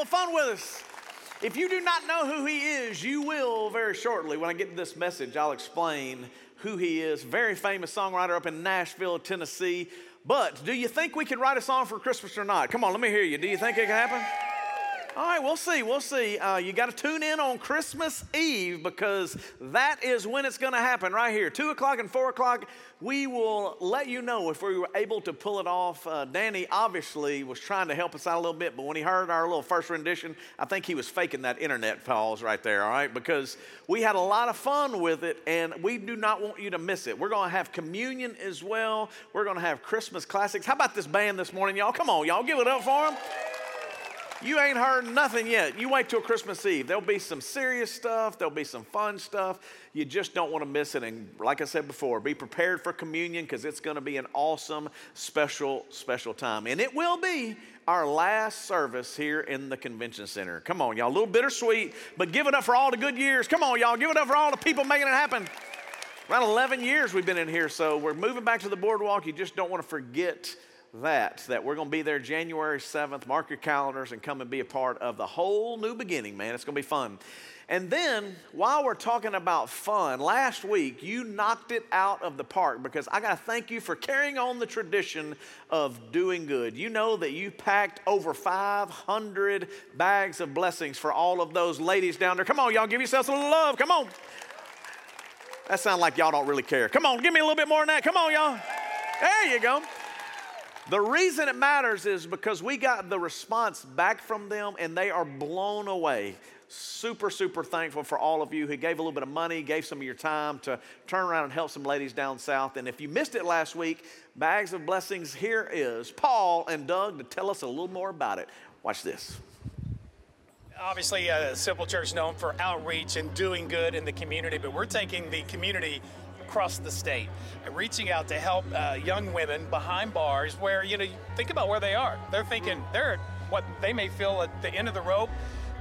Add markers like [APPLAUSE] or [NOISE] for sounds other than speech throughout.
little fun with us. If you do not know who he is, you will very shortly. When I get to this message, I'll explain who he is. Very famous songwriter up in Nashville, Tennessee. But do you think we can write a song for Christmas or not? Come on, let me hear you. Do you think it can happen? All right, we'll see. We'll see. Uh, you got to tune in on Christmas Eve because that is when it's going to happen right here. Two o'clock and four o'clock. We will let you know if we were able to pull it off. Uh, Danny obviously was trying to help us out a little bit, but when he heard our little first rendition, I think he was faking that internet pause right there, all right? Because we had a lot of fun with it and we do not want you to miss it. We're going to have communion as well, we're going to have Christmas classics. How about this band this morning, y'all? Come on, y'all, give it up for them. You ain't heard nothing yet. You wait till Christmas Eve. There'll be some serious stuff, there'll be some fun stuff. You just don't want to miss it. And like I said before, be prepared for communion because it's going to be an awesome, special, special time. And it will be our last service here in the convention center. Come on, y'all. A little bittersweet, but give it up for all the good years. Come on, y'all. Give it up for all the people making it happen. Around 11 years we've been in here, so we're moving back to the boardwalk. You just don't want to forget that, that we're going to be there January 7th. Mark your calendars and come and be a part of the whole new beginning, man. It's going to be fun. And then, while we're talking about fun, last week you knocked it out of the park because I got to thank you for carrying on the tradition of doing good. You know that you packed over 500 bags of blessings for all of those ladies down there. Come on, y'all, give yourselves a little love. Come on. That sounds like y'all don't really care. Come on, give me a little bit more than that. Come on, y'all. There you go. The reason it matters is because we got the response back from them and they are blown away. Super, super thankful for all of you who gave a little bit of money, gave some of your time to turn around and help some ladies down south. And if you missed it last week, Bags of Blessings, here is Paul and Doug to tell us a little more about it. Watch this obviously a simple church known for outreach and doing good in the community, but we're taking the community across the state, reaching out to help uh, young women behind bars where, you know, think about where they are. They're thinking they're what they may feel at the end of the rope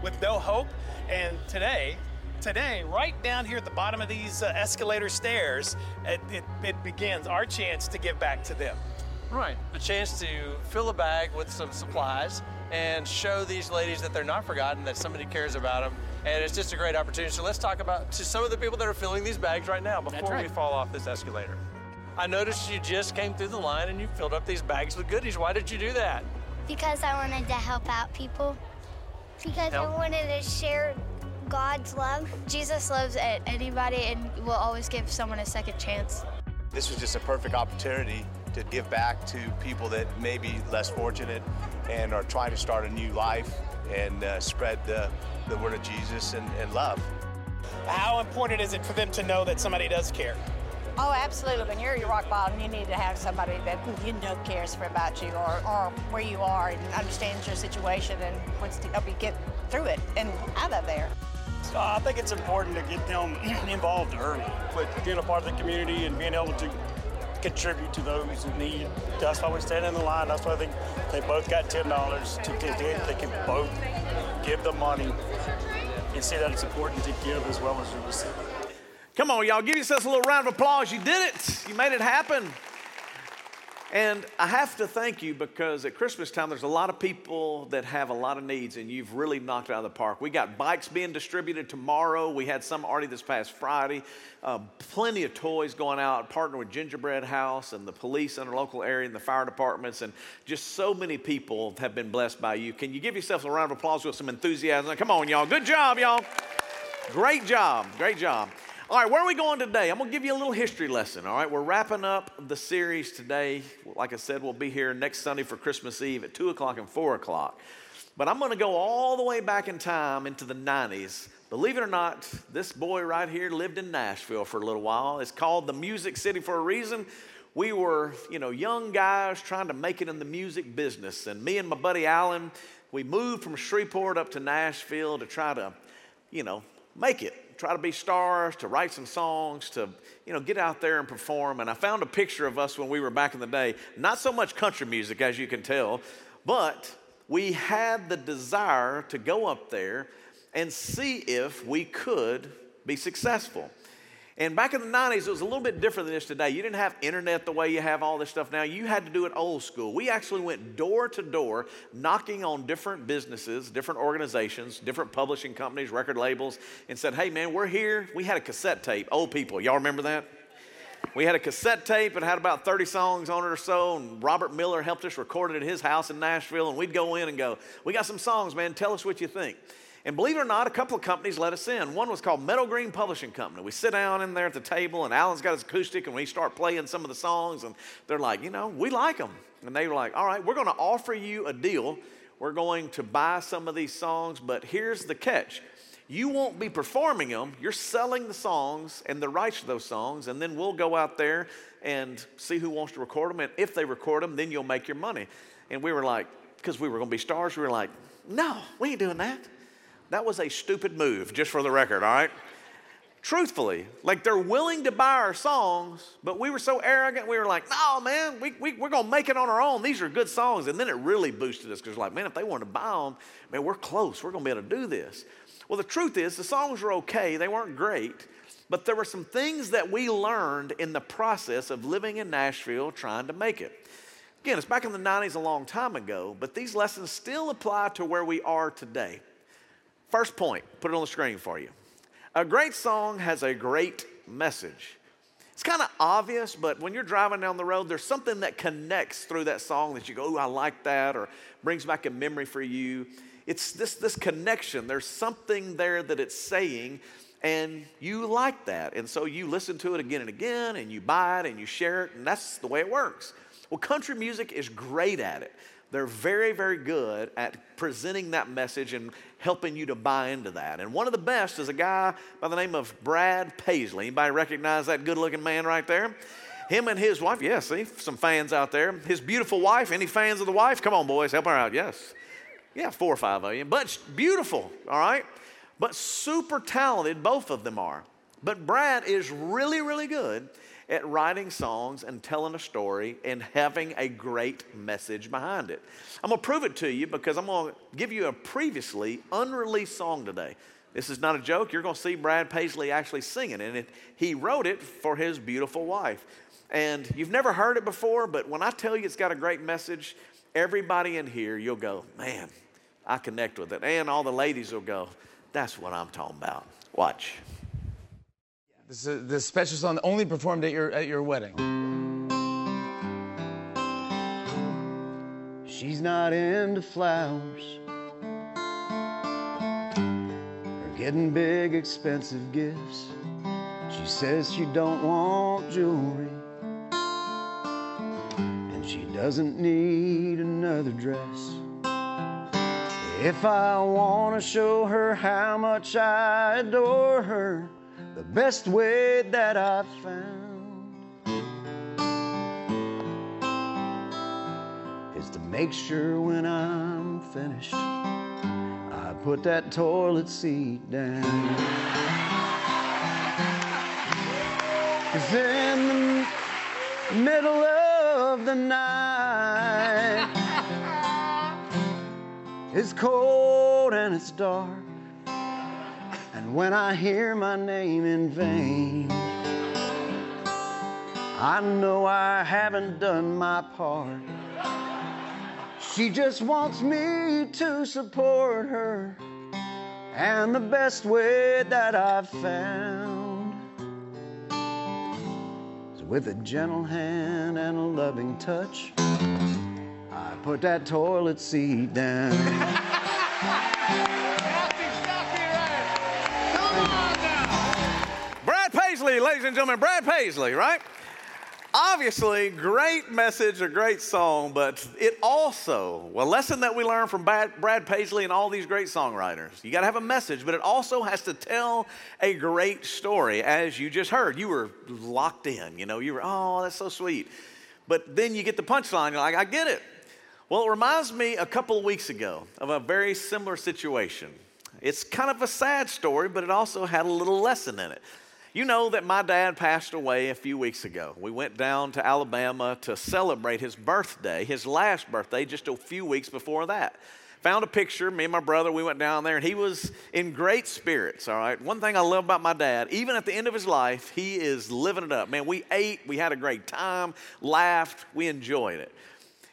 with no hope. And today, today, right down here at the bottom of these uh, escalator stairs, it, it, it begins our chance to give back to them. Right, a chance to fill a bag with some supplies and show these ladies that they're not forgotten, that somebody cares about them, and it's just a great opportunity. So let's talk about to some of the people that are filling these bags right now before right. we fall off this escalator. I noticed you just came through the line and you filled up these bags with goodies. Why did you do that? Because I wanted to help out people. Because help. I wanted to share God's love. Jesus loves anybody and will always give someone a second chance. This was just a perfect opportunity to give back to people that may be less fortunate and are trying to start a new life and uh, spread the, the word of Jesus and, and love. How important is it for them to know that somebody does care? Oh, absolutely. When you're at your rock bottom, you need to have somebody that you know cares for about you or, or where you are and understands your situation and wants to help you get through it and out of there. So I think it's important to get them [CLEARS THROAT] involved early with being a part of the community and being able to contribute to those who need. That's why we stand in the line. That's why I think they both got ten dollars to get They can both give the money and see that it's important to give as well as to receive. Come on, y'all, give yourselves a little round of applause. You did it. You made it happen. And I have to thank you because at Christmas time, there's a lot of people that have a lot of needs, and you've really knocked it out of the park. We got bikes being distributed tomorrow. We had some already this past Friday. Uh, plenty of toys going out, partner with Gingerbread House and the police in our local area and the fire departments, and just so many people have been blessed by you. Can you give yourself a round of applause with some enthusiasm? Come on, y'all. Good job, y'all. Great job. Great job. All right, where are we going today? I'm going to give you a little history lesson. All right, we're wrapping up the series today. Like I said, we'll be here next Sunday for Christmas Eve at 2 o'clock and 4 o'clock. But I'm going to go all the way back in time into the 90s. Believe it or not, this boy right here lived in Nashville for a little while. It's called the Music City for a reason. We were, you know, young guys trying to make it in the music business. And me and my buddy Alan, we moved from Shreveport up to Nashville to try to, you know, make it try to be stars, to write some songs, to, you know, get out there and perform. And I found a picture of us when we were back in the day. Not so much country music, as you can tell, but we had the desire to go up there and see if we could be successful. And back in the 90s, it was a little bit different than this today. You didn't have internet the way you have all this stuff now. You had to do it old school. We actually went door to door, knocking on different businesses, different organizations, different publishing companies, record labels, and said, hey, man, we're here. We had a cassette tape. Old people, y'all remember that? We had a cassette tape and had about 30 songs on it or so, and Robert Miller helped us record it at his house in Nashville, and we'd go in and go, We got some songs, man, tell us what you think. And believe it or not, a couple of companies let us in. One was called Meadow Green Publishing Company. We sit down in there at the table, and Alan's got his acoustic, and we start playing some of the songs, and they're like, you know, we like them. And they were like, all right, we're going to offer you a deal. We're going to buy some of these songs, but here's the catch. You won't be performing them. You're selling the songs and the rights to those songs, and then we'll go out there and see who wants to record them. And if they record them, then you'll make your money. And we were like, because we were going to be stars, we were like, no, we ain't doing that. That was a stupid move, just for the record, all right? Truthfully, like they're willing to buy our songs, but we were so arrogant, we were like, no, man, we, we, we're to make it on our own. These are good songs. And then it really boosted us because, like, man, if they want to buy them, man, we're close. We're to be able to do this. Well, the truth is, the songs were okay, they weren't great, but there were some things that we learned in the process of living in Nashville trying to make it. Again, it's back in the 90s a long time ago, but these lessons still apply to where we are today. First point, put it on the screen for you. A great song has a great message. It's kind of obvious, but when you're driving down the road, there's something that connects through that song that you go, oh, I like that, or brings back a memory for you. It's this, this connection. There's something there that it's saying, and you like that. And so you listen to it again and again, and you buy it and you share it, and that's the way it works. Well, country music is great at it. They're very, very good at presenting that message and helping you to buy into that. And one of the best is a guy by the name of Brad Paisley. Anybody recognize that good looking man right there? Him and his wife, yes, see, some fans out there. His beautiful wife, any fans of the wife? Come on, boys, help her out, yes. Yeah, four or five of you. But beautiful, all right? But super talented, both of them are. But Brad is really, really good at writing songs and telling a story and having a great message behind it. I'm going to prove it to you because I'm going to give you a previously unreleased song today. This is not a joke. You're going to see Brad Paisley actually singing, and it, he wrote it for his beautiful wife. And you've never heard it before, but when I tell you it's got a great message, everybody in here, you'll go, man, I connect with it. And all the ladies will go, that's what I'm talking about. Watch. This is the special song only performed at your at your wedding. She's not into flowers or getting big expensive gifts. She says she don't want jewelry and she doesn't need another dress. If I want to show her how much I adore her, the best way that I've found is to make sure when I'm finished, I put that toilet seat down. Cause in the middle of the night, [LAUGHS] it's cold and it's dark. And when I hear my name in vain, I know I haven't done my part. She just wants me to support her. And the best way that I've found is with a gentle hand and a loving touch. I put that toilet seat down. [LAUGHS] Ladies and gentlemen, Brad Paisley, right? Obviously, great message, a great song, but it also, a lesson that we learn from Brad Paisley and all these great songwriters. You got to have a message, but it also has to tell a great story, as you just heard. You were locked in, you know, you were, oh, that's so sweet. But then you get the punchline, you're like, I get it. Well, it reminds me a couple of weeks ago of a very similar situation. It's kind of a sad story, but it also had a little lesson in it. You know that my dad passed away a few weeks ago. We went down to Alabama to celebrate his birthday, his last birthday, just a few weeks before that. found a picture. Me and my brother, we went down there, and he was in great spirits. All right. One thing I love about my dad, even at the end of his life, he is living it up. Man, we ate, we had a great time, laughed, we enjoyed it.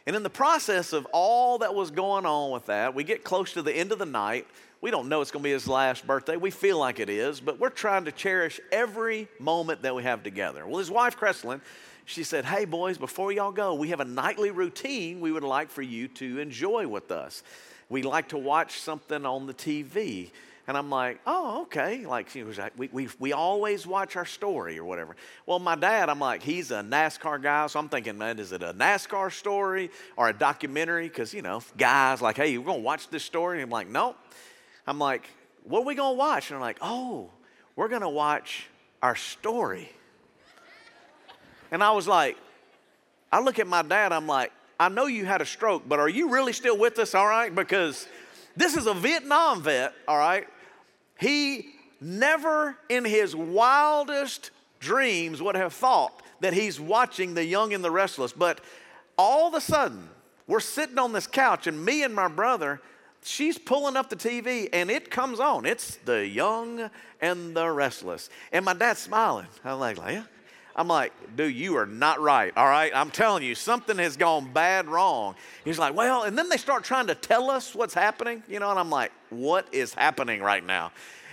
And in the process of all that was going on with that, we get close to the end of the night. We don't know it's going to be his last birthday. We feel like it is, but we're trying to cherish every moment that we have together. Well, his wife, Creslin, she said, Hey, boys, before y'all go, we have a nightly routine we would like for you to enjoy with us. We like to watch something on the TV. And I'm like, oh, okay. Like, she was like, we, we, we always watch our story or whatever. Well, my dad, I'm like, he's a NASCAR guy. So I'm thinking, man, is it a NASCAR story or a documentary? Because, you know, guys like, hey, we're going to watch this story. And I'm like, nope. I'm like, what are we going to watch? And I'm like, oh, we're going to watch our story. And I was like, I look at my dad, I'm like, I know you had a stroke, but are you really still with us, all right? Because this is a Vietnam vet, all right? He never in his wildest dreams would have thought that he's watching The Young and the Restless. But all of a sudden, we're sitting on this couch, and me and my brother, she's pulling up the TV, and it comes on. It's The Young and the Restless. And my dad's smiling. I'm like, yeah. I'm like, dude, you are not right, all right? I'm telling you, something has gone bad wrong. He's like, well, and then they start trying to tell us what's happening, you know, and I'm like, what is happening right now?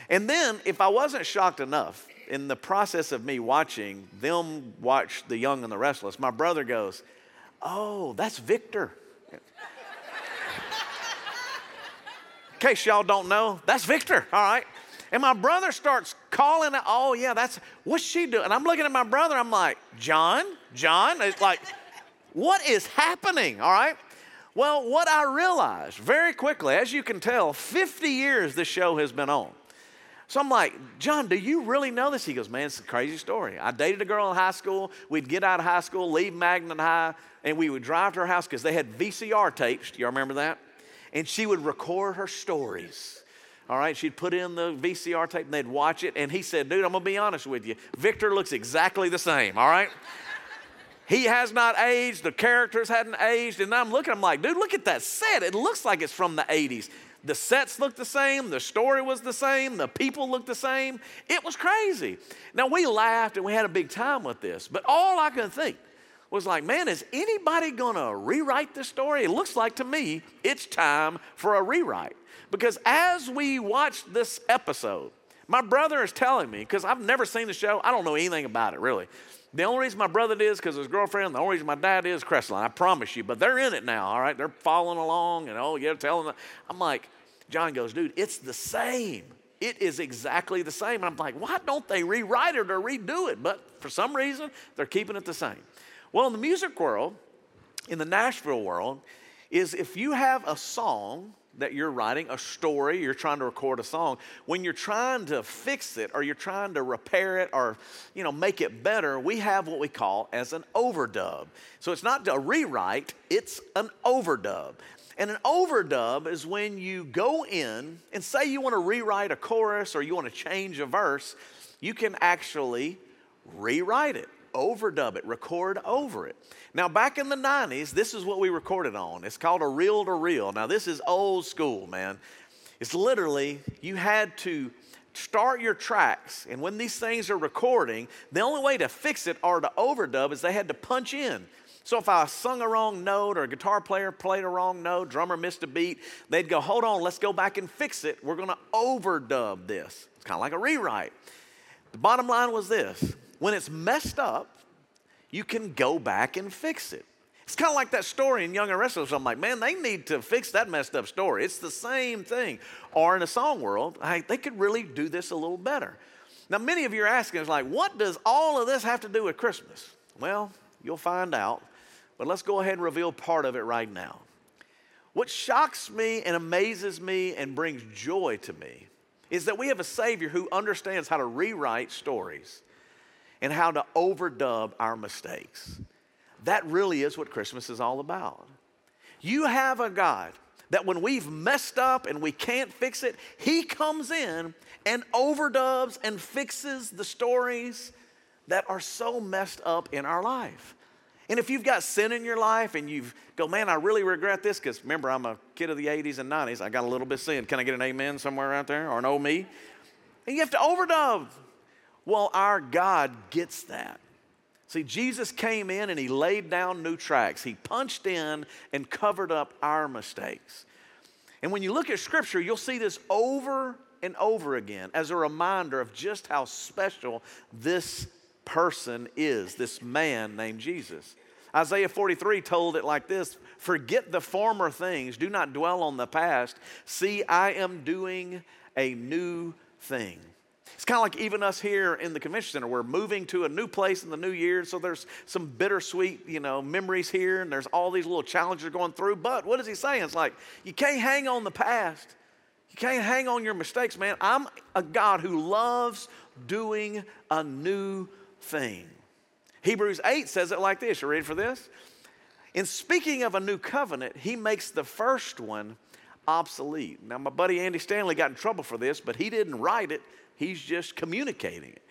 And then, if I wasn't shocked enough, in the process of me watching them watch The Young and the Restless, my brother goes, oh, that's Victor. Case y'all don't know, that's Victor, all right? And my brother starts calling, oh, yeah, that's what's she doing? And I'm looking at my brother, I'm like, John, John? It's like, what is happening? All right. Well, what I realized very quickly, as you can tell, 50 years this show has been on. So I'm like, John, do you really know this? He goes, Man, it's a crazy story. I dated a girl in high school. We'd get out of high school, leave Magnet High, and we would drive to her house because they had VCR tapes. Do y'all remember that? And she would record her stories. All right, she'd put in the VCR tape and they'd watch it. And he said, Dude, I'm gonna be honest with you. Victor looks exactly the same, all right? he has not aged, the characters hadn't aged. And I'm looking, I'm like, Dude, look at that set. It looks like it's from the 80s. The sets look the same, the story was the same, the people looked the same. It was crazy. Now, we laughed and we had a big time with this, but all I could think was like, man, is anybody gonna rewrite this story? It looks like to me it's time for a rewrite. Because as we watched this episode, my brother is telling me, because I've never seen the show, I don't know anything about it really. The only reason my brother is because his girlfriend, the only reason my dad is Creslin, I promise you. But they're in it now, all right? They're following along and oh, yeah, telling them. I'm like, John goes, dude, it's the same. It is exactly the same. And I'm like, why don't they rewrite it or redo it? But for some reason, they're keeping it the same. Well, in the music world, in the Nashville world, is if you have a song that you're writing, a story, you're trying to record a song, when you're trying to fix it or you're trying to repair it or you know make it better, we have what we call as an overdub. So it's not a rewrite, it's an overdub. And an overdub is when you go in and say you want to rewrite a chorus or you want to change a verse, you can actually rewrite it overdub it, record over it. Now, back in the 90s, this is what we recorded on. It's called a reel to reel. Now, this is old school, man. It's literally, you had to start your tracks, and when these things are recording, the only way to fix it or to overdub is they had to punch in. So if I sung a wrong note or a guitar player played a wrong note, drummer missed a beat, they'd go, hold on, let's go back and fix it. We're gonna overdub this. It's kind of like a rewrite. The bottom line was this when it's messed up, you can go back and fix it. It's kind of like that story in Young and Restless. I'm like, man, they need to fix that messed up story. It's the same thing. Or in a song world, they could really do this a little better. Now, many of you are asking, is like, what does all of this have to do with Christmas? Well, you'll find out. But let's go ahead and reveal part of it right now. What shocks me and amazes me and brings joy to me is that we have a Savior who understands how to rewrite stories and how to overdub our mistakes. That really is what Christmas is all about. You have a God that when we've messed up and we can't fix it, He comes in and overdubs and fixes the stories that are so messed up in our life. And if you've got sin in your life and you've go, man, I really regret this, because remember, I'm a kid of the 80s and 90s. I got a little bit of sin. Can I get an amen somewhere out there or an oh me? And you have to overdub. Well, our God gets that. See, Jesus came in and he laid down new tracks. He punched in and covered up our mistakes. And when you look at Scripture, you'll see this over and over again as a reminder of just how special this person is, this man named Jesus. Isaiah 43 told it like this Forget the former things, do not dwell on the past. See, I am doing a new thing. It's kind of like even us here in the convention center. We're moving to a new place in the new year, so there's some bittersweet, you know, memories here, and there's all these little challenges going through. But what is he saying? It's like you can't hang on the past. You can't hang on your mistakes, man. I'm a God who loves doing a new thing. Hebrews 8 says it like this. You ready for this? In speaking of a new covenant, he makes the first one obsolete. Now, my buddy Andy Stanley got in trouble for this, but he didn't write it, he's just communicating it.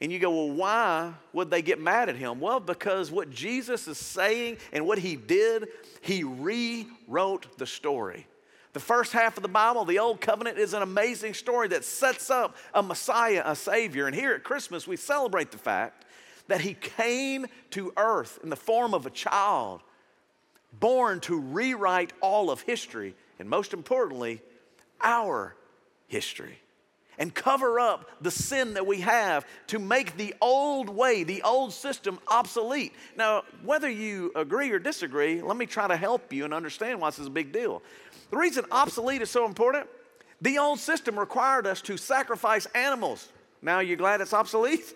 And you go, well, why would they get mad at him? Well, because what Jesus is saying and what he did, he rewrote the story. The first half of the Bible, the Old Covenant, is an amazing story that sets up a Messiah, a Savior. And here at Christmas, we celebrate the fact that He came to earth in the form of a child, born to rewrite all of history, and most importantly, our history and cover up the sin that we have to make the old way, the old system obsolete. Now, whether you agree or disagree, let me try to help you and understand why this is a big deal. The reason obsolete is so important, the old system required us to sacrifice animals. Now, you're glad it's obsolete?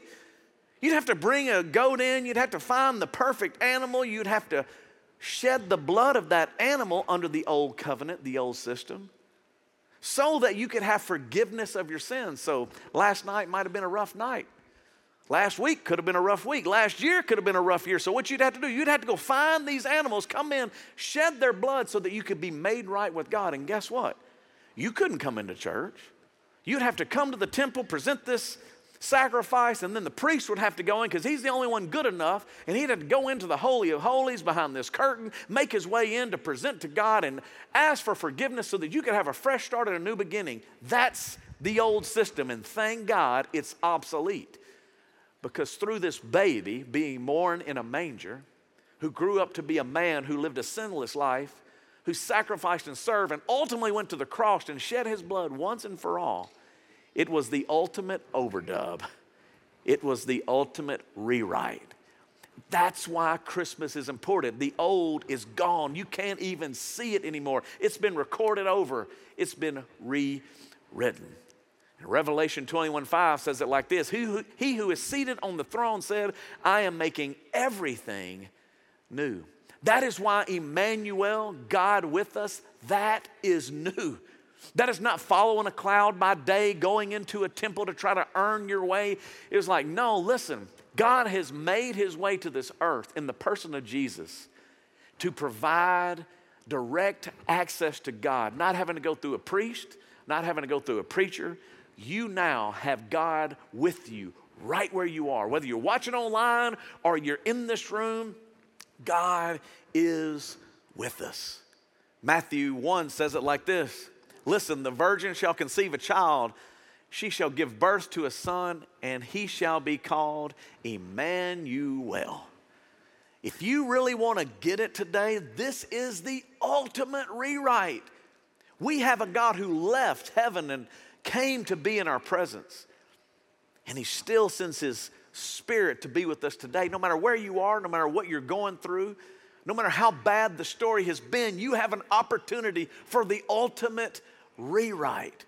You'd have to bring a goat in, you'd have to find the perfect animal, you'd have to shed the blood of that animal under the old covenant, the old system, so that you could have forgiveness of your sins. So, last night might have been a rough night. Last week could have been a rough week. Last year could have been a rough year. So, what you'd have to do, you'd have to go find these animals, come in, shed their blood so that you could be made right with God. And guess what? You couldn't come into church. You'd have to come to the temple, present this sacrifice, and then the priest would have to go in because he's the only one good enough, and he'd have to go into the Holy of Holies behind this curtain, make his way in to present to God and ask for forgiveness so that you could have a fresh start and a new beginning. That's the old system, and thank God it's obsolete. Because through this baby being born in a manger, who grew up to be a man who lived a sinless life, who sacrificed and served, and ultimately went to the cross and shed his blood once and for all, it was the ultimate overdub. It was the ultimate rewrite. That's why Christmas is important. The old is gone. You can't even see it anymore. It's been recorded over, it's been rewritten. Revelation 21 5 says it like this he who, he who is seated on the throne said, I am making everything new. That is why Emmanuel, God with us, that is new. That is not following a cloud by day, going into a temple to try to earn your way. It was like, no, listen, God has made his way to this earth in the person of Jesus to provide direct access to God, not having to go through a priest, not having to go through a preacher, you now have God with you right where you are. Whether you're watching online or you're in this room, God is with us. Matthew 1 says it like this Listen, the virgin shall conceive a child, she shall give birth to a son, and he shall be called Emmanuel. If you really want to get it today, this is the ultimate rewrite. We have a God who left heaven and came to be in our presence. And He still sends His Spirit to be with us today. No matter where you are, no matter what you're going through, no matter how bad the story has been, you have an opportunity for the ultimate rewrite.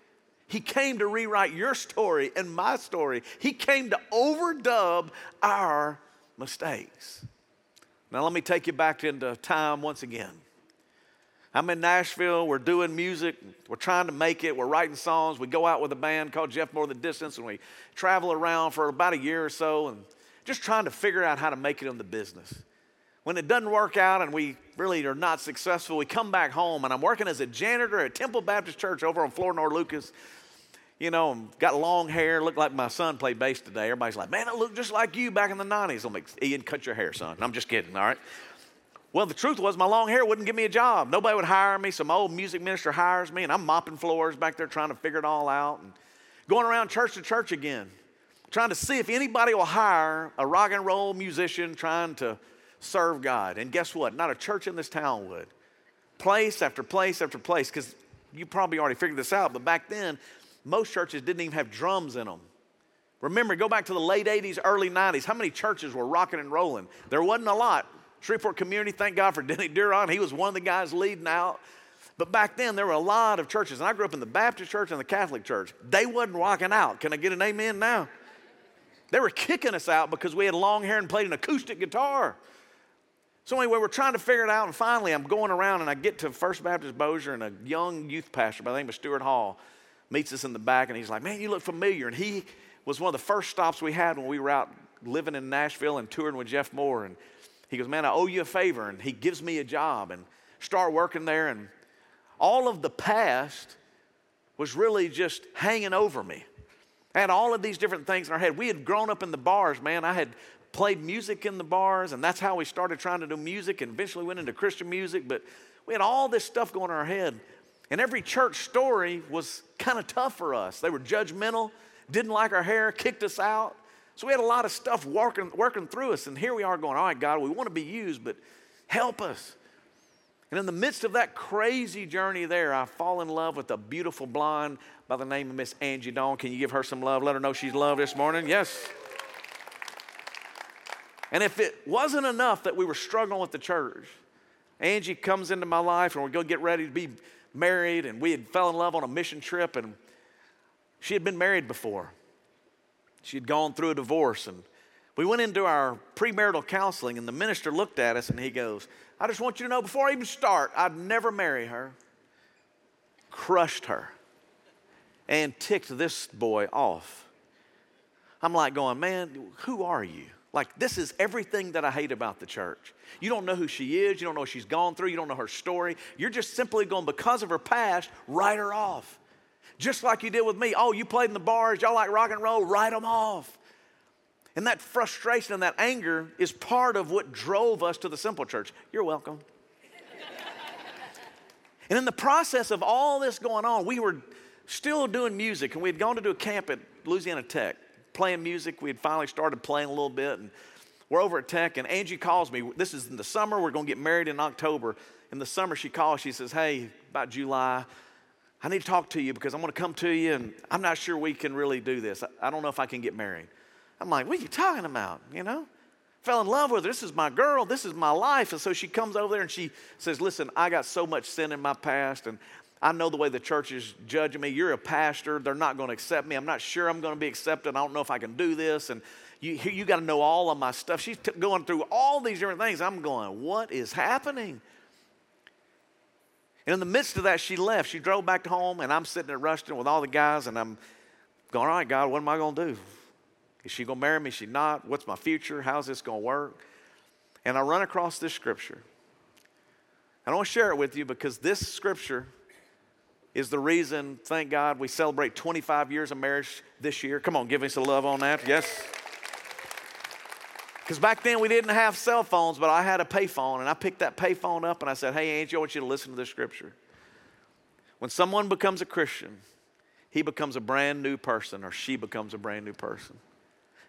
He came to rewrite your story and my story. He came to overdub our mistakes. Now, let me take you back into time once again. I'm in Nashville. We're doing music. We're trying to make it. We're writing songs. We go out with a band called Jeff More the Distance, and we travel around for about a year or so and just trying to figure out how to make it in the business. When it doesn't work out and we really are not successful, we come back home, and I'm working as a janitor at Temple Baptist Church over on Florida North Lucas. you know, got long hair, looked like my son played bass today. Everybody's like, man, it looked just like you back in the 90s. I'm like, Ian, cut your hair, son. I'm just kidding, all right? Well, the truth was, my long hair wouldn't give me a job. Nobody would hire me. Some old music minister hires me, and I'm mopping floors back there trying to figure it all out and going around church to church again, trying to see if anybody will hire a rock and roll musician trying to serve God. And guess what? Not a church in this town would. Place after place after place, because you probably already figured this out, but back then, most churches didn't even have drums in them. Remember, go back to the late 80s, early 90s. How many churches were rocking and rolling? There wasn't a lot. Shreveport Community, thank God for [LAUGHS] Denny Duron. He was one of the guys leading out. But back then, there were a lot of churches. And I grew up in the Baptist church and the Catholic church. They wasn't rocking out. Can I get an amen now? They were kicking us out because we had long hair and played an acoustic guitar. So anyway, we're trying to figure it out. And finally, I'm going around and I get to First Baptist Bossier and a young youth pastor by the name of Stuart Hall meets us in the back and he's like, man, you look familiar. And he was one of the first stops we had when we were out living in Nashville and touring with Jeff Moore. And he goes, Man, I owe you a favor. And he gives me a job and start working there. And all of the past was really just hanging over me. I had all of these different things in our head. We had grown up in the bars, man. I had played music in the bars, and that's how we started trying to do music and eventually went into Christian music. But we had all this stuff going in our head. And every church story was kind of tough for us. They were judgmental, didn't like our hair, kicked us out. So we had a lot of stuff working, working through us. And here we are going, all right, God, we want to be used, but help us. And in the midst of that crazy journey there, I fall in love with a beautiful blonde by the name of Miss Angie Dawn. Can you give her some love? Let her know she's loved this morning. Yes. And if it wasn't enough that we were struggling with the church, Angie comes into my life and we're going to get ready to be married. And we had fell in love on a mission trip and she had been married before. She had gone through a divorce and we went into our premarital counseling and the minister looked at us and he goes, I just want you to know before I even start, I'd never marry her. Crushed her and ticked this boy off. I'm like going, man, who are you? Like, this is everything that I hate about the church. You don't know who she is. You don't know what she's gone through. You don't know her story. You're just simply going, because of her past, write her off just like you did with me. Oh, you played in the bars, y'all like rock and roll, write them off. And that frustration and that anger is part of what drove us to the Simple Church. You're welcome. [LAUGHS] and in the process of all this going on, we were still doing music, and we had gone to do a camp at Louisiana Tech, playing music. We had finally started playing a little bit, and we're over at Tech, and Angie calls me. This is in the summer. We're going to get married in October. In the summer, she calls. She says, Hey, about July, I need to talk to you because I'm going to come to you and I'm not sure we can really do this. I don't know if I can get married. I'm like, what are you talking about? You know? Fell in love with her. This is my girl. This is my life. And so she comes over there and she says, Listen, I got so much sin in my past and I know the way the church is judging me. You're a pastor. They're not going to accept me. I'm not sure I'm going to be accepted. I don't know if I can do this. And you, you got to know all of my stuff. She's t- going through all these different things. I'm going, What is happening? And in the midst of that, she left. She drove back home, and I'm sitting at Ruston with all the guys, and I'm going, All right, God, what am I going to do? Is she going to marry me? Is she not? What's my future? How's this going to work? And I run across this scripture. I don't want to share it with you because this scripture is the reason, thank God, we celebrate 25 years of marriage this year. Come on, give me some love on that. Yes. Because back then we didn't have cell phones, but I had a payphone, and I picked that payphone up and I said, Hey, Angie, I want you to listen to this scripture. When someone becomes a Christian, he becomes a brand new person, or she becomes a brand new person.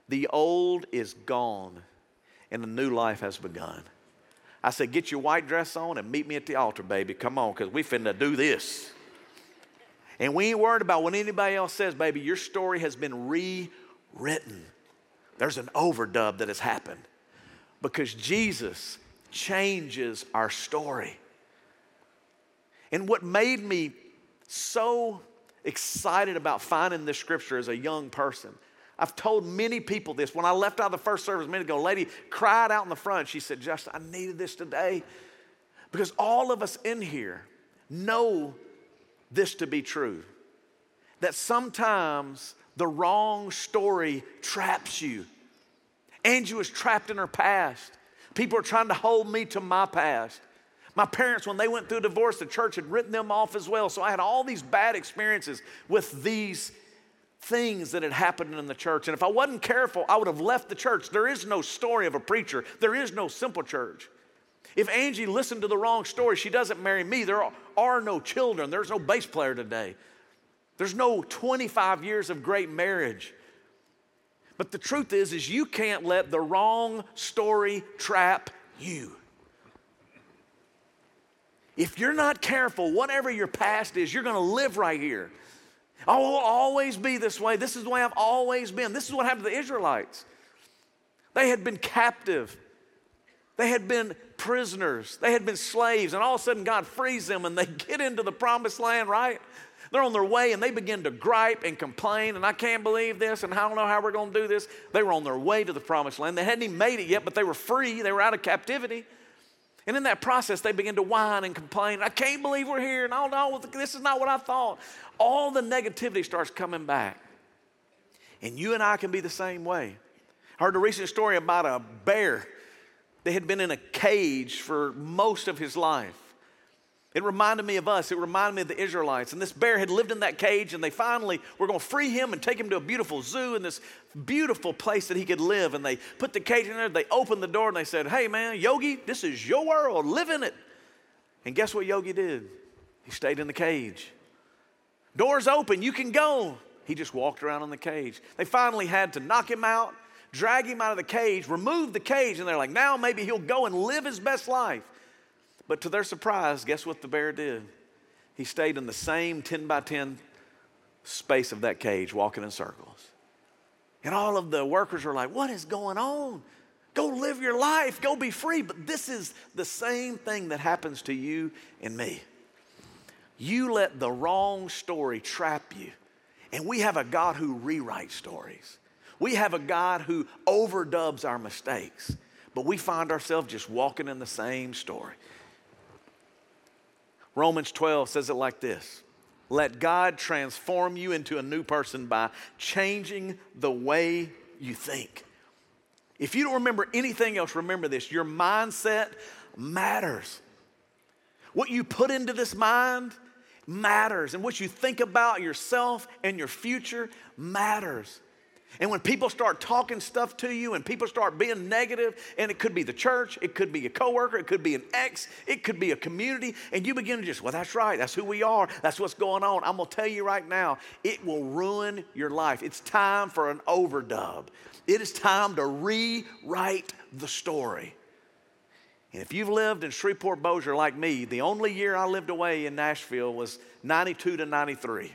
The old is gone, and a new life has begun. I said, Get your white dress on and meet me at the altar, baby. Come on, because we finna do this. And we ain't worried about what anybody else says, baby. Your story has been rewritten. There's an overdub that has happened because Jesus changes our story. And what made me so excited about finding this scripture as a young person, I've told many people this. When I left out of the first service a minute ago, a lady cried out in the front. She said, Justin, I needed this today. Because all of us in here know this to be true. That sometimes the wrong story traps you. Angie was trapped in her past. People are trying to hold me to my past. My parents, when they went through divorce, the church had written them off as well. So I had all these bad experiences with these things that had happened in the church. And if I wasn't careful, I would have left the church. There is no story of a preacher, there is no simple church. If Angie listened to the wrong story, she doesn't marry me. There are no children. There's no bass player today. There's no 25 years of great marriage. But the truth is is you can't let the wrong story trap you. If you're not careful, whatever your past is, you're going to live right here. I will always be this way. This is the way I've always been. This is what happened to the Israelites. They had been captive. They had been prisoners. They had been slaves, and all of a sudden God frees them and they [LAUGHS] get into the promised land, right? They're on their way and they begin to gripe and complain, and I can't believe this, and I don't know how we're going to do this. They were on their way to the promised land. They hadn't even made it yet, but they were free. They were out of captivity. And in that process, they begin to whine and complain. I can't believe we're here, and I don't know, this is not what I thought. All the negativity starts coming back. And you and I can be the same way. I heard a recent story about a bear that had been in a cage for most of his life. It reminded me of us. It reminded me of the Israelites. And this bear had lived in that cage, and they finally were going to free him and take him to a beautiful zoo in this beautiful place that he could live. And they put the cage in there, they opened the door, and they said, Hey, man, Yogi, this is your world. Live in it. And guess what Yogi did? He stayed in the cage. Doors open, you can go. He just walked around in the cage. They finally had to knock him out, drag him out of the cage, remove the cage, and they're like, Now maybe he'll go and live his best life. But to their surprise, guess what the bear did? He stayed in the same 10 by 10 space of that cage, walking in circles. And all of the workers were like, What is going on? Go live your life, go be free. But this is the same thing that happens to you and me. You let the wrong story trap you. And we have a God who rewrites stories. We have a God who overdubs our mistakes, but we find ourselves just walking in the same story. Romans 12 says it like this Let God transform you into a new person by changing the way you think. If you don't remember anything else, remember this your mindset matters. What you put into this mind matters, and what you think about yourself and your future matters. And when people start talking stuff to you and people start being negative, and it could be the church, it could be a coworker, it could be an ex, it could be a community, and you begin to just, well, that's right, that's who we are, that's what's going on. I'm gonna tell you right now, it will ruin your life. It's time for an overdub. It is time to rewrite the story. And if you've lived in Shreveport Bossier like me, the only year I lived away in Nashville was 92 to 93.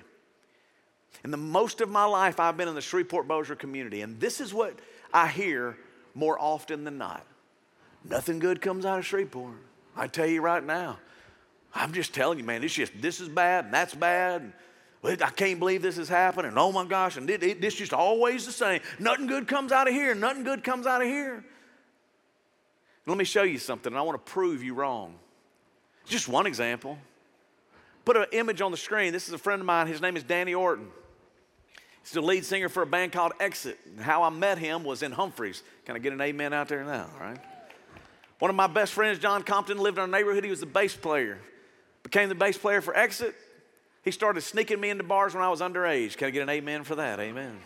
And the most of my life, I've been in the Shreveport Bossier community. And this is what I hear more often than not nothing good comes out of Shreveport. I tell you right now. I'm just telling you, man, it's just this is bad and that's bad. And I can't believe this is happening. Oh my gosh, and it, it, it's just always the same. Nothing good comes out of here. Nothing good comes out of here. Let me show you something, and I want to prove you wrong. Just one example. Put an image on the screen. This is a friend of mine. His name is Danny Orton. He's the lead singer for a band called Exit. And how I met him was in Humphreys. Can I get an amen out there now, right? One of my best friends, John Compton, lived in our neighborhood. He was the bass player. Became the bass player for Exit. He started sneaking me into bars when I was underage. Can I get an amen for that? Amen.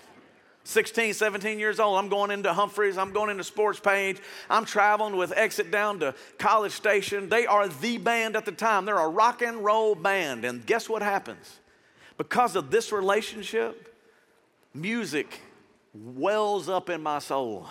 16, 17 years old, I'm going into Humphreys, I'm going into Sports Page, I'm traveling with Exit down to College Station. They are the band at the time. They're a rock and roll band. And guess what happens? Because of this relationship, music wells up in my soul.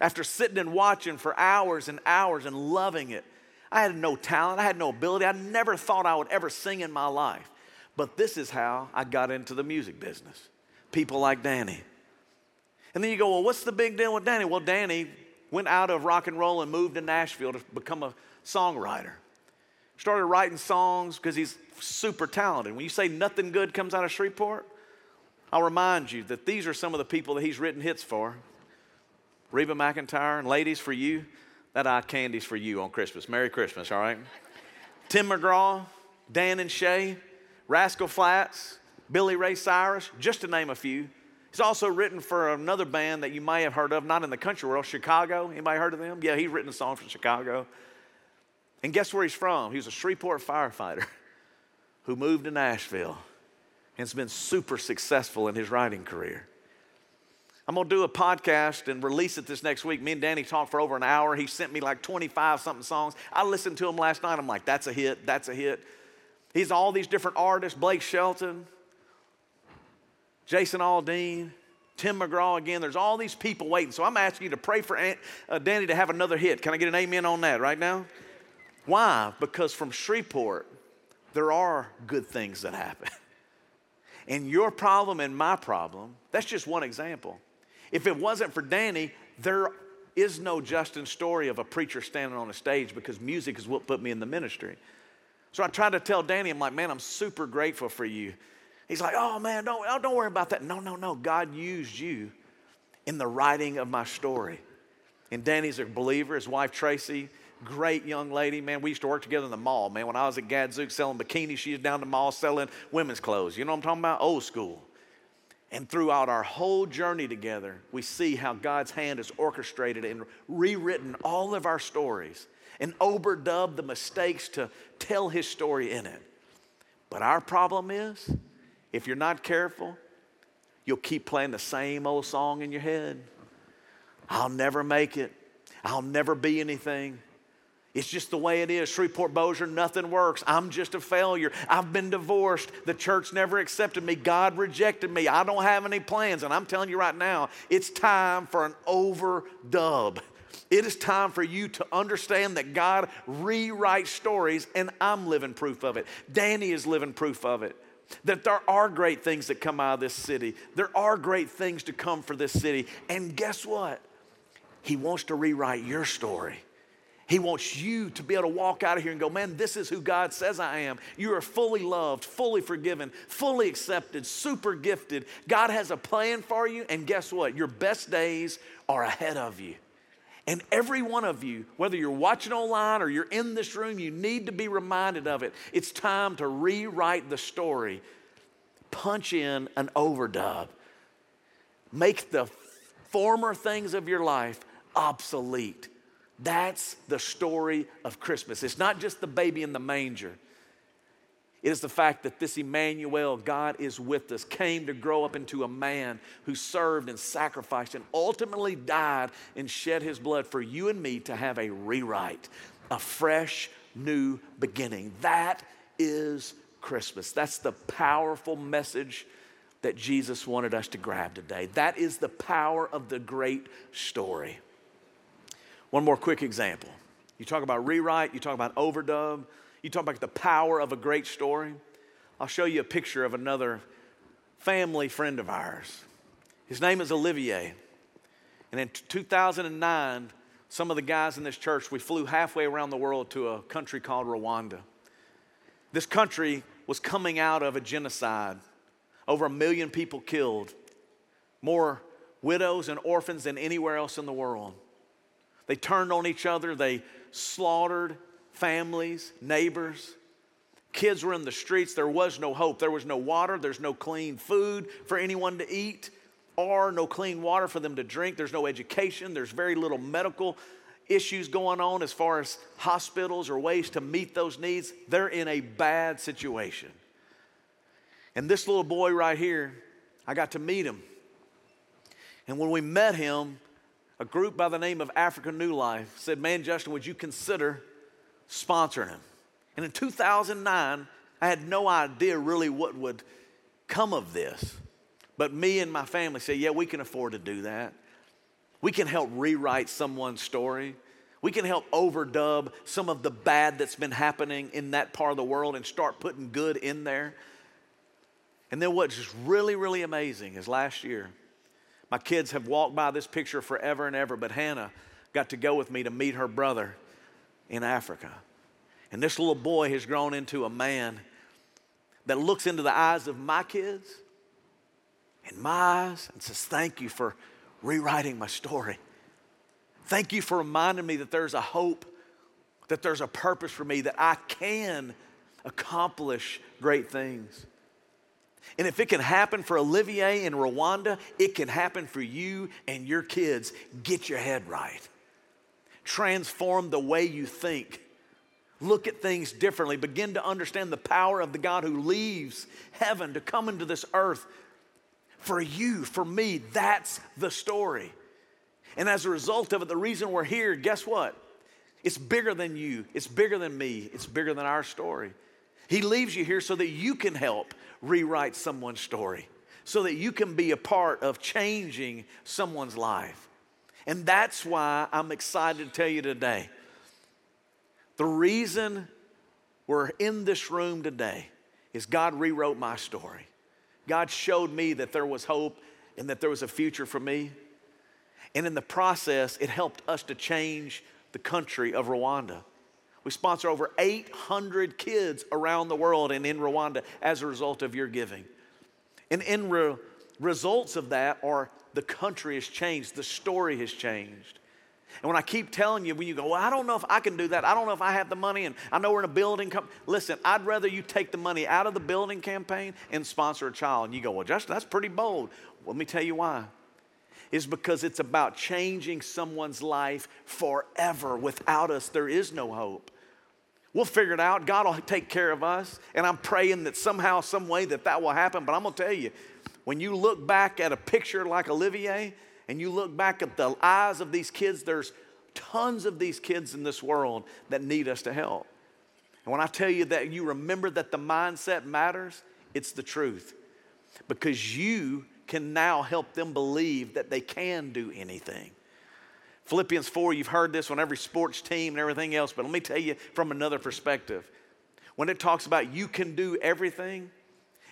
After sitting and watching for hours and hours and loving it, I had no talent, I had no ability, I never thought I would ever sing in my life. But this is how I got into the music business. People like Danny. And then you go, well, what's the big deal with Danny? Well, Danny went out of rock and roll and moved to Nashville to become a songwriter. Started writing songs because he's super talented. When you say nothing good comes out of Shreveport, I'll remind you that these are some of the people that he's written hits for. Reba McEntire and ladies for you, that eye candy's for you on Christmas. Merry Christmas, all right? Tim McGraw, Dan and Shay, Rascal Flatts, Billy Ray Cyrus, just to name a few. He's also written for another band that you may have heard of, not in the country world, Chicago. Anybody heard of them? Yeah, he's written a song from Chicago. And guess where he's from? He was a Shreveport firefighter [LAUGHS] who moved to Nashville and has been super successful in his writing career. I'm gonna do a podcast and release it this next week. Me and Danny talked for over an hour. He sent me like 25 something songs. I listened to him last night. I'm like, that's a hit, that's a hit. He's all these different artists Blake Shelton, Jason Aldean, Tim McGraw again. There's all these people waiting. So I'm asking you to pray for Aunt, uh, Danny to have another hit. Can I get an amen on that right now? Why? Because from Shreveport, there are good things that happen. [LAUGHS] And your problem and my problem, that's just one example. If it wasn't for Danny, there is no Justin story of a preacher standing on a stage because music is what put me in the ministry. So I tried to tell Danny, I'm like, man, I'm super grateful for you. He's like, oh man, don't, oh, don't worry about that. No, no, no. God used you in the writing of my story. And Danny's a believer. His wife, Tracy, great young lady. Man, we used to work together in the mall. Man, when I was at Gadzook selling bikinis, she was down the mall selling women's clothes. You know what I'm talking about? Old school. And throughout our whole journey together, we see how God's hand has orchestrated and rewritten all of our stories and overdubbed the mistakes to tell his story in it. But our problem is, if you're not careful, you'll keep playing the same old song in your head. I'll never make it. I'll never be anything. It's just the way it is. Shreveport Bossier, nothing works. I'm just a failure. I've been divorced. The church never accepted me. God rejected me. I don't have any plans. And I'm telling you right now, it's time for an overdub. It is time for you to understand that God rewrites stories, and I'm living proof of it. Danny is living proof of it. That there are great things that come out of this city. There are great things to come for this city. And guess what? He wants to rewrite your story. He wants you to be able to walk out of here and go, man, this is who God says I am. You are fully loved, fully forgiven, fully accepted, super gifted. God has a plan for you, and guess what? Your best days are ahead of you. And every one of you, whether you're watching online or you're in this room, you need to be reminded of it. It's time to rewrite the story, punch in an overdub, make the former things of your life obsolete that's the story of Christmas. It's not just the baby in the manger. It is the fact that this Emmanuel, God is with us, came to grow up into a man who served and sacrificed and ultimately died and shed his blood for you and me to have a rewrite, a fresh new beginning. That is Christmas. That's the powerful message that Jesus wanted us to grab today. That is the power of the great story. One more quick example. You talk about rewrite, you talk about overdub, you talk about the power of a great story. I'll show you a picture of another family friend of ours. His name is Olivier. And in 2009, some of the guys in this church, we flew halfway around the world to a country called Rwanda. This country was coming out of a genocide, over a million people killed, more widows and orphans than anywhere else in the world. They turned on each other, they slaughtered families, neighbors. Kids were in the streets. There was no hope. There was no water. There's no clean food for anyone to eat or no clean water for them to drink. There's no education. There's very little medical issues going on as far as hospitals or ways to meet those needs. They're in a bad situation. And this little boy right here, I got to meet him. And when we met him, a group by the name of African New Life said, Man, Justin, would you consider sponsoring him? And in 2009, I had no idea really what would come of this. But me and my family said, Yeah, we can afford to do that. We can help rewrite someone's story. We can help overdub some of the bad that's been happening in that part of the world and start putting good in there. And then what's just really, really amazing is last year, my kids have walked by this picture forever and ever, but Hannah got to go with me to meet her brother in Africa. And this little boy has grown into a man that looks into the eyes of my kids and my eyes and says, Thank you for rewriting my story. Thank you for reminding me that there's a hope, that there's a purpose for me, that I can accomplish great things. And if it can happen for Olivier in Rwanda, it can happen for you and your kids. Get your head right. Transform the way you think. look at things differently, begin to understand the power of the God who leaves heaven to come into this earth for you, for me. That's the story. And as a result of it, the reason we're here, guess what? It's bigger than you, it's bigger than me, it's bigger than our story. He leaves you here so that you can help rewrite someone's story, so that you can be a part of changing someone's life. And that's why I'm excited to tell you today the reason we're in this room today is God rewrote my story. God showed me that there was hope and that there was a future for me. And in the process, it helped us to change the country of Rwanda. We sponsor over 800 kids around the world and in Rwanda as a result of your giving. And in re- results of that are the country has changed, the story has changed. And when I keep telling you, when you go, well, I don't know if I can do that. I don't know if I have the money, and I know we're in a building. Com-. Listen, I'd rather you take the money out of the building campaign and sponsor a child. And you go, well, Justin, that's pretty bold. Let me tell you why. Is because it's about changing someone's life forever. Without us, there is no hope. We'll figure it out. God will take care of us. And I'm praying that somehow, some way, that that will happen. But I'm going to tell you, when you look back at a picture like Olivier, and you look back at the eyes of these kids, there's tons of these kids in this world that need us to help. And when I tell you that you remember that the mindset matters, it's the truth. Because you can now help them believe that they can do anything. Philippians 4, you've heard this on every sports team and everything else, but let me tell you from another perspective. When it talks about you can do everything,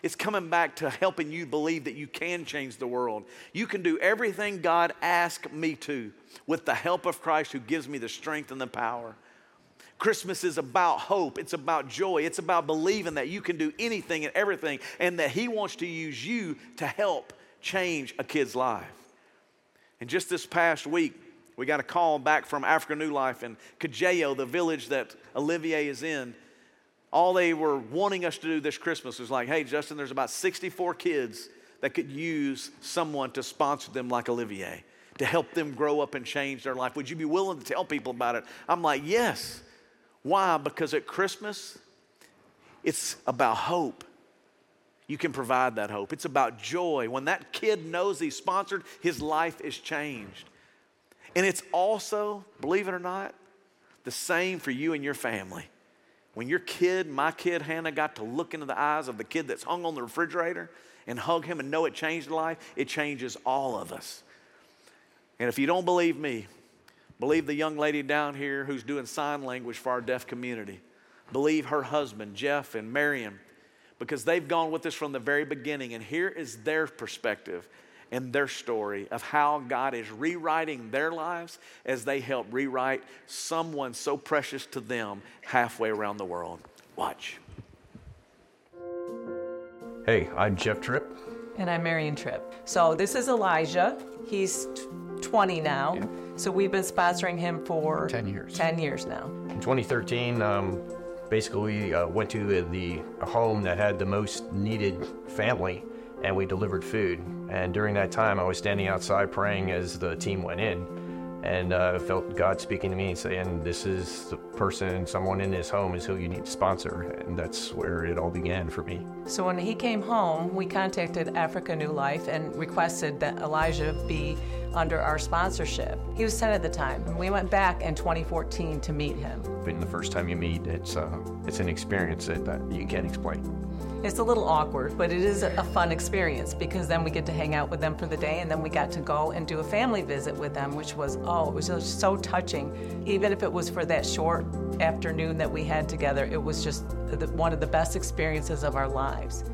it's coming back to helping you believe that you can change the world. You can do everything God asked me to with the help of Christ who gives me the strength and the power. Christmas is about hope. It's about joy. It's about believing that you can do anything and everything and that He wants to use you to help change a kid's life. And just this past week, we got a call back from Africa New Life in Kajeyo, the village that Olivier is in all they were wanting us to do this Christmas was like, hey, Justin, there's about 64 kids that could use someone to sponsor them like Olivier, to help them grow up and change their life. Would you be willing to tell people about it? I'm like, yes. Why? Because at Christmas, it's about hope. You can provide that hope. It's about joy. When that kid knows he's sponsored, his life is changed. And it's also, believe it or not, the same for you and your family. When your kid, my kid Hannah, got to look into the eyes of the kid that's hung on the refrigerator and hug him and know it changed life, it changes all of us. And if you don't believe me, believe the young lady down here who's doing sign language for our deaf community. Believe her husband, Jeff and Marion, because they've gone with us from the very beginning. And here is their perspective and their story of how God is rewriting their lives as they help rewrite someone so precious to them halfway around the world. Watch. Hey, I'm Jeff Tripp. And I'm Marion Tripp. So this is Elijah. He's 20 now. Yeah. So we've been sponsoring him for 10 years. 10 years now. In 2013, um, basically uh, went to the home that had the most needed family and we delivered food. And during that time, I was standing outside praying as the team went in. And uh, felt God speaking to me and saying, This is the person, someone in this home is who you need to sponsor. And that's where it all began for me. So when he came home, we contacted Africa New Life and requested that Elijah be under our sponsorship. He was 10 at the time. And we went back in 2014 to meet him. But the first time you meet, it's, uh, it's an experience that, that you can't explain. It's a little awkward, but it is a fun experience because then we get to hang out with them for the day and then we got to go and do a family visit with them, which was, oh, it was just so touching. Even if it was for that short afternoon that we had together, it was just one of the best experiences of our lives.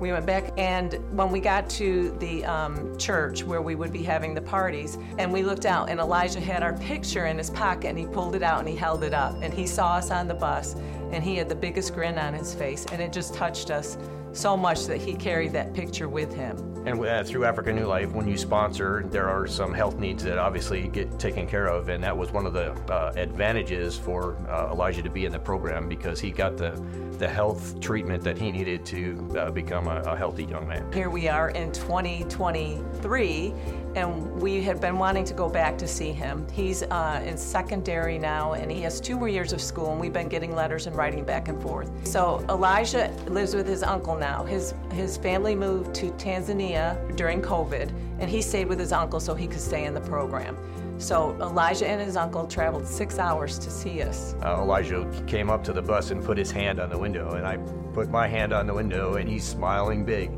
We went back, and when we got to the um, church where we would be having the parties, and we looked out, and Elijah had our picture in his pocket, and he pulled it out and he held it up, and he saw us on the bus, and he had the biggest grin on his face, and it just touched us so much that he carried that picture with him. And uh, through Africa New Life, when you sponsor, there are some health needs that obviously get taken care of, and that was one of the uh, advantages for uh, Elijah to be in the program because he got the the health treatment that he needed to uh, become a, a healthy young man. Here we are in 2023 and we had been wanting to go back to see him. He's uh, in secondary now, and he has two more years of school, and we've been getting letters and writing back and forth. So Elijah lives with his uncle now. His his family moved to Tanzania during COVID, and he stayed with his uncle so he could stay in the program. So Elijah and his uncle traveled six hours to see us. Uh, Elijah came up to the bus and put his hand on the window, and I put my hand on the window, and he's smiling big.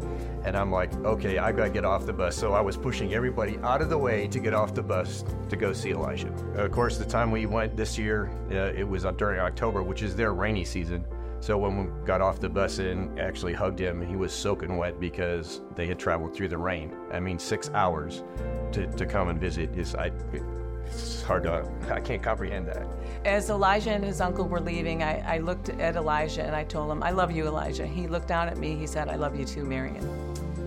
And I'm like, okay, I gotta get off the bus. So I was pushing everybody out of the way to get off the bus to go see Elijah. Of course, the time we went this year, uh, it was during October, which is their rainy season. So when we got off the bus and actually hugged him, he was soaking wet because they had traveled through the rain. I mean, six hours to, to come and visit is I. It's hard to. I can't comprehend that. As Elijah and his uncle were leaving, I, I looked at Elijah and I told him, "I love you, Elijah." He looked down at me. He said, "I love you too, Marion."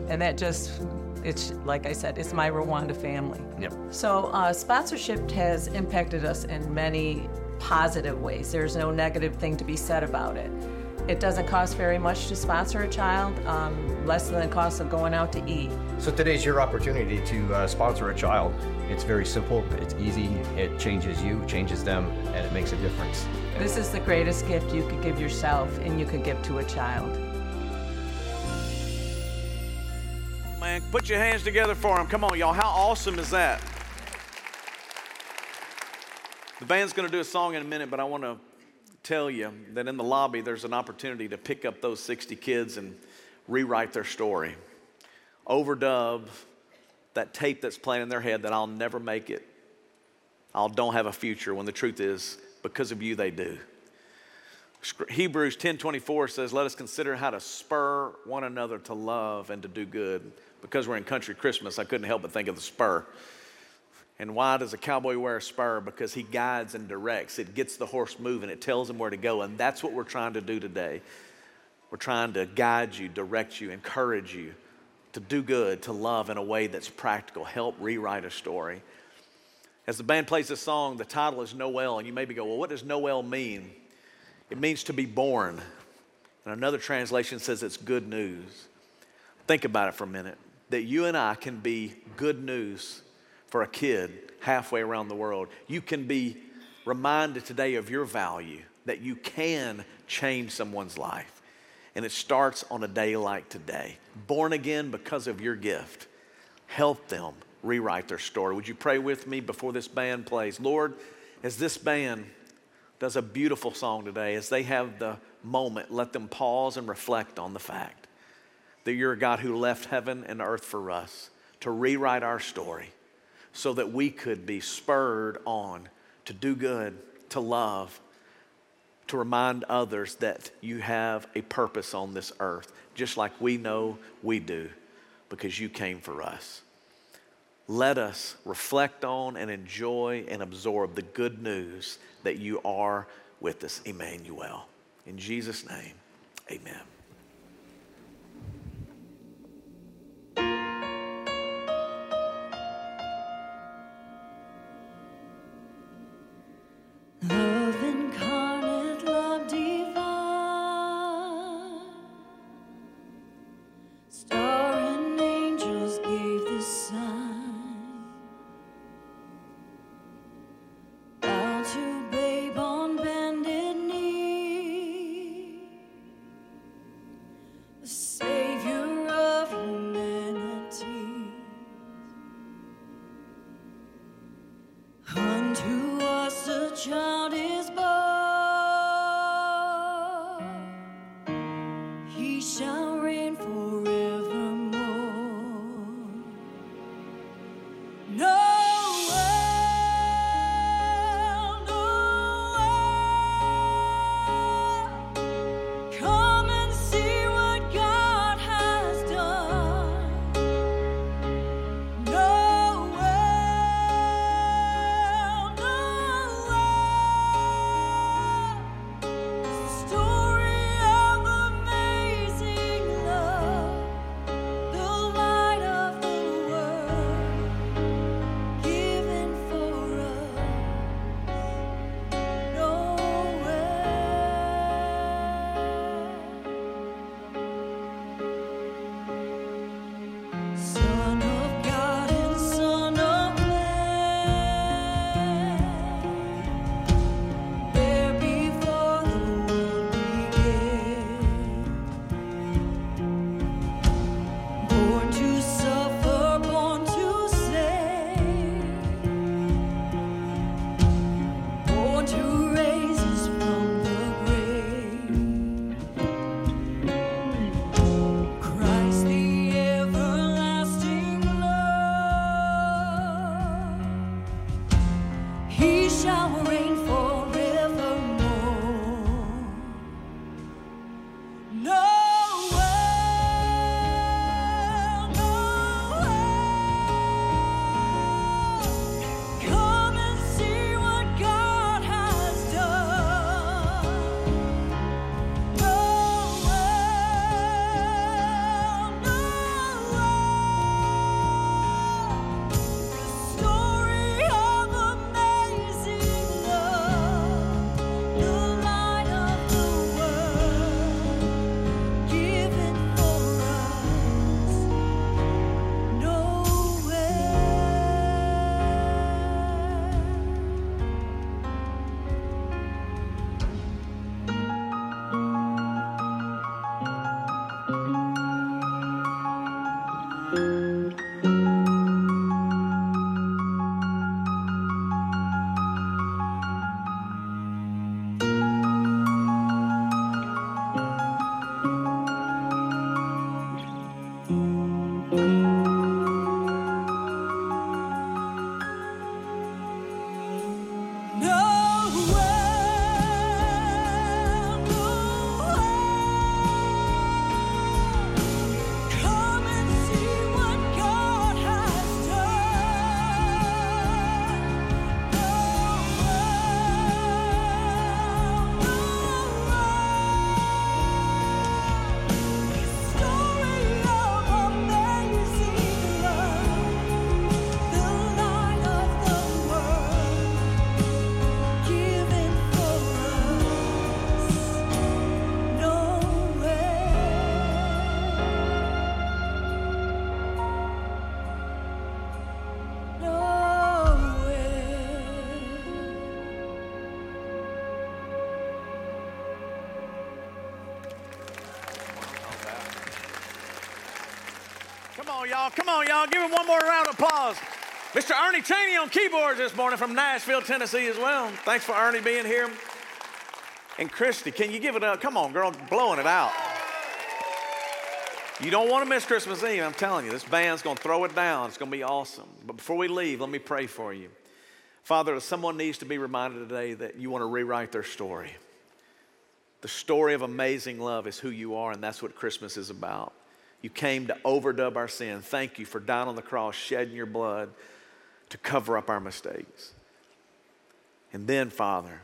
And that just, it's like I said, it's my Rwanda family. Yep. So uh, sponsorship has impacted us in many positive ways. There's no negative thing to be said about it. It doesn't cost very much to sponsor a child, um, less than the cost of going out to eat. So today's your opportunity to uh, sponsor a child. It's very simple, it's easy, it changes you, changes them, and it makes a difference. This is the greatest gift you could give yourself and you could give to a child. Put your hands together for him. Come on, y'all. How awesome is that? The band's going to do a song in a minute, but I want to tell you that in the lobby there's an opportunity to pick up those 60 kids and rewrite their story. Overdub that tape that's playing in their head that I'll never make it. I don't have a future when the truth is because of you they do. Hebrews 10:24 says, "Let us consider how to spur one another to love and to do good." Because we're in country Christmas, I couldn't help but think of the spur. And why does a cowboy wear a spur? Because he guides and directs. It gets the horse moving. It tells him where to go. And that's what we're trying to do today. We're trying to guide you, direct you, encourage you to do good, to love in a way that's practical, help rewrite a story. As the band plays this song, the title is Noel, and you maybe go, well, what does Noel mean? It means to be born. And another translation says it's good news. Think about it for a minute that you and I can be good news for a kid halfway around the world. You can be reminded today of your value, that you can change someone's life. And it starts on a day like today. Born again because of your gift. Help them rewrite their story. Would you pray with me before this band plays? Lord, as this band does a beautiful song today, as they have the moment, let them pause and reflect on the fact that you're a God who left heaven and earth for us to rewrite our story so that we could be spurred on to do good, to love, to remind others that you have a purpose on this earth, just like we know we do, because you came for us. Let us reflect on and enjoy and absorb the good news that you are with us, Emmanuel. In Jesus' name, amen. No. Y'all. Come on, y'all. Give him one more round of applause. Mr. Ernie Cheney on keyboards this morning from Nashville, Tennessee, as well. Thanks for Ernie being here. And Christy, can you give it up? Come on, girl, blowing it out. You don't want to miss Christmas Eve. I'm telling you, this band's going to throw it down. It's going to be awesome. But before we leave, let me pray for you. Father, if someone needs to be reminded today that you want to rewrite their story. The story of amazing love is who you are, and that's what Christmas is about. You came to overdub our sin. Thank you for dying on the cross, shedding your blood to cover up our mistakes. And then, Father,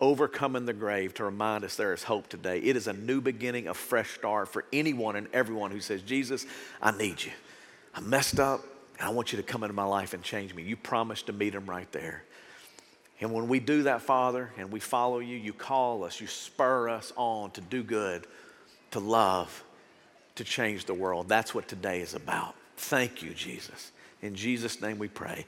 overcoming the grave to remind us there is hope today. It is a new beginning, a fresh start for anyone and everyone who says, Jesus, I need you. I messed up, and I want you to come into my life and change me. You promised to meet them right there. And when we do that, Father, and we follow you, you call us, you spur us on to do good, to love, to change the world. That's what today is about. Thank you, Jesus. In Jesus' name we pray.